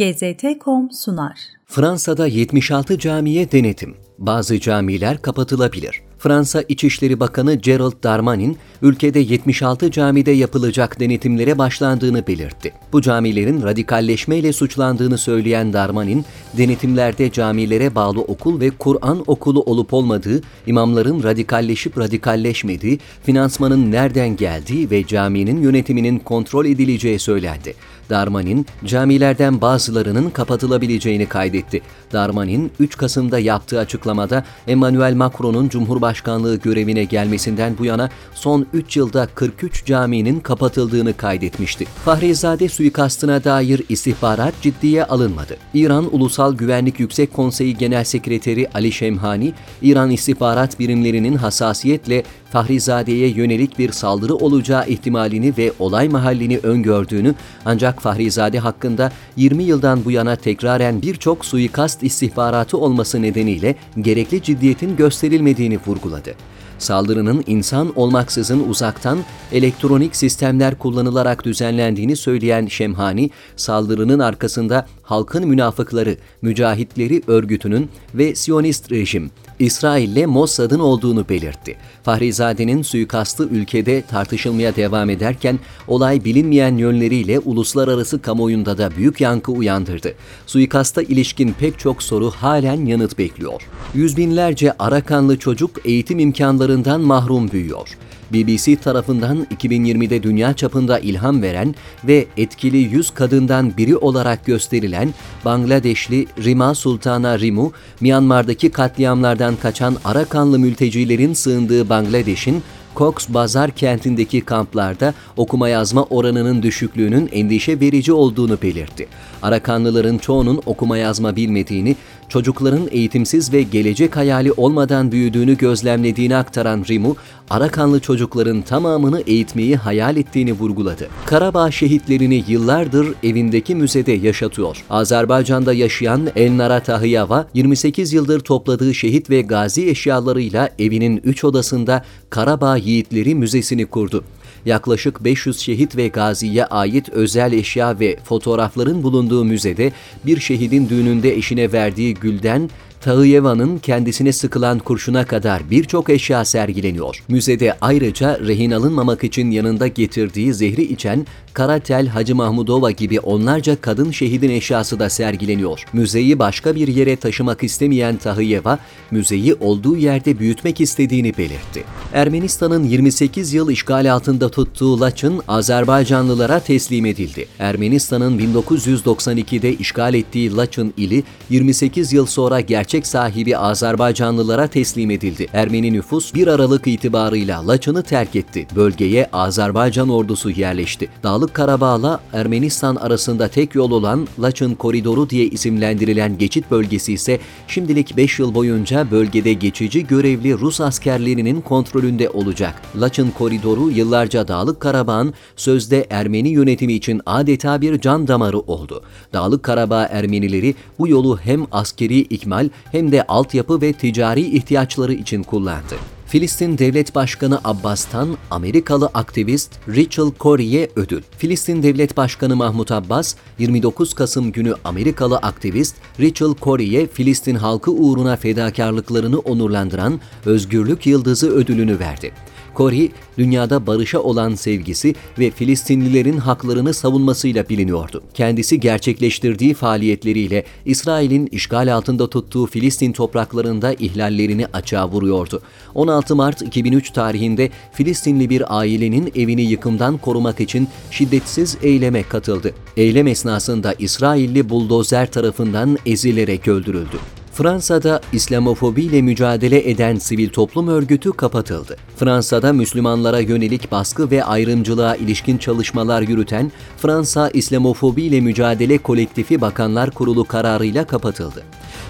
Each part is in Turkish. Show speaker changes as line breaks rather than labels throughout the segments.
GZT.com sunar.
Fransa'da 76 camiye denetim. Bazı camiler kapatılabilir. Fransa İçişleri Bakanı Gerald Darmanin, ülkede 76 camide yapılacak denetimlere başlandığını belirtti. Bu camilerin radikalleşmeyle suçlandığını söyleyen Darmanin, denetimlerde camilere bağlı okul ve Kur'an okulu olup olmadığı, imamların radikalleşip radikalleşmediği, finansmanın nereden geldiği ve caminin yönetiminin kontrol edileceği söylendi. Darmanin, camilerden bazılarının kapatılabileceğini kaydetti. Darmanin, 3 Kasım'da yaptığı açıklamada Emmanuel Macron'un Cumhurbaşkanlığı görevine gelmesinden bu yana son 3 yılda 43 caminin kapatıldığını kaydetmişti. Fahrizade suikastına dair istihbarat ciddiye alınmadı. İran Ulusal Güvenlik Yüksek Konseyi Genel Sekreteri Ali Şemhani, İran istihbarat birimlerinin hassasiyetle Fahrizade'ye yönelik bir saldırı olacağı ihtimalini ve olay mahallini öngördüğünü ancak Fahrizade hakkında 20 yıldan bu yana tekraren birçok suikast istihbaratı olması nedeniyle gerekli ciddiyetin gösterilmediğini vurguladı. Saldırının insan olmaksızın uzaktan elektronik sistemler kullanılarak düzenlendiğini söyleyen Şemhani, saldırının arkasında halkın münafıkları, mücahitleri örgütünün ve Siyonist rejim, İsrail'le Mossad'ın olduğunu belirtti. Fahrizade'nin suikastı ülkede tartışılmaya devam ederken olay bilinmeyen yönleriyle uluslararası kamuoyunda da büyük yankı uyandırdı. Suikasta ilişkin pek çok soru halen yanıt bekliyor. Yüz binlerce Arakanlı çocuk eğitim imkanlarından mahrum büyüyor. BBC tarafından 2020'de dünya çapında ilham veren ve etkili 100 kadından biri olarak gösterilen Bangladeşli Rima Sultana Rimu, Myanmar'daki katliamlardan kaçan Arakanlı mültecilerin sığındığı Bangladeş'in Cox Bazar kentindeki kamplarda okuma yazma oranının düşüklüğünün endişe verici olduğunu belirtti. Arakanlıların çoğunun okuma yazma bilmediğini, çocukların eğitimsiz ve gelecek hayali olmadan büyüdüğünü gözlemlediğini aktaran Rimu, Arakanlı çocukların tamamını eğitmeyi hayal ettiğini vurguladı. Karabağ şehitlerini yıllardır evindeki müzede yaşatıyor. Azerbaycan'da yaşayan Elnara Tahiyava, 28 yıldır topladığı şehit ve gazi eşyalarıyla evinin 3 odasında Karabağ Yiğitleri Müzesini kurdu yaklaşık 500 şehit ve gaziye ait özel eşya ve fotoğrafların bulunduğu müzede bir şehidin düğününde eşine verdiği gülden Tağıyeva'nın kendisine sıkılan kurşuna kadar birçok eşya sergileniyor. Müzede ayrıca rehin alınmamak için yanında getirdiği zehri içen Karatel Hacı Mahmudova gibi onlarca kadın şehidin eşyası da sergileniyor. Müzeyi başka bir yere taşımak istemeyen Tahıyeva, müzeyi olduğu yerde büyütmek istediğini belirtti. Ermenistan'ın 28 yıl işgal altında tuttuğu Laçın, Azerbaycanlılara teslim edildi. Ermenistan'ın 1992'de işgal ettiği Laçın ili, 28 yıl sonra gerçek sahibi Azerbaycanlılara teslim edildi. Ermeni nüfus 1 Aralık itibarıyla Laçın'ı terk etti. Bölgeye Azerbaycan ordusu yerleşti. Dağlık Karabağ'la Ermenistan arasında tek yol olan Laçın Koridoru diye isimlendirilen geçit bölgesi ise şimdilik 5 yıl boyunca bölgede geçici görevli Rus askerlerinin kontrolünde olacak. Laçın Koridoru yıllarca Dağlık Karabağ'ın sözde Ermeni yönetimi için adeta bir can damarı oldu. Dağlık Karabağ Ermenileri bu yolu hem askeri ikmal hem de altyapı ve ticari ihtiyaçları için kullandı. Filistin Devlet Başkanı Abbas'tan Amerikalı aktivist Rachel Corrie'ye ödül. Filistin Devlet Başkanı Mahmut Abbas, 29 Kasım günü Amerikalı aktivist Rachel Corrie'ye Filistin halkı uğruna fedakarlıklarını onurlandıran Özgürlük Yıldızı ödülünü verdi. Kori, dünyada barışa olan sevgisi ve Filistinlilerin haklarını savunmasıyla biliniyordu. Kendisi gerçekleştirdiği faaliyetleriyle İsrail'in işgal altında tuttuğu Filistin topraklarında ihlallerini açığa vuruyordu. 16 Mart 2003 tarihinde Filistinli bir ailenin evini yıkımdan korumak için şiddetsiz eyleme katıldı. Eylem esnasında İsrailli buldozer tarafından ezilerek öldürüldü. Fransa'da İslamofobiyle mücadele eden sivil toplum örgütü kapatıldı. Fransa'da Müslümanlara yönelik baskı ve ayrımcılığa ilişkin çalışmalar yürüten Fransa İslamofobiyle Mücadele Kolektifi Bakanlar Kurulu kararıyla kapatıldı.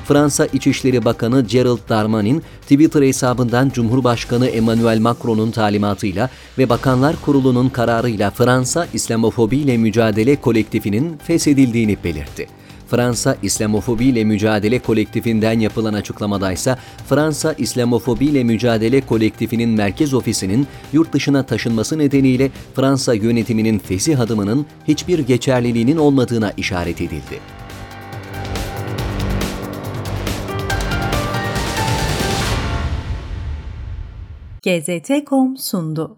Fransa İçişleri Bakanı Gerald Darmanin, Twitter hesabından Cumhurbaşkanı Emmanuel Macron'un talimatıyla ve Bakanlar Kurulu'nun kararıyla Fransa İslamofobiyle Mücadele Kolektifinin feshedildiğini belirtti. Fransa İslamofobi ile Mücadele Kolektifinden yapılan açıklamadaysa Fransa İslamofobi ile Mücadele Kolektifinin merkez ofisinin yurt dışına taşınması nedeniyle Fransa yönetiminin fesih adımının hiçbir geçerliliğinin olmadığına işaret edildi.
GZT.com sundu.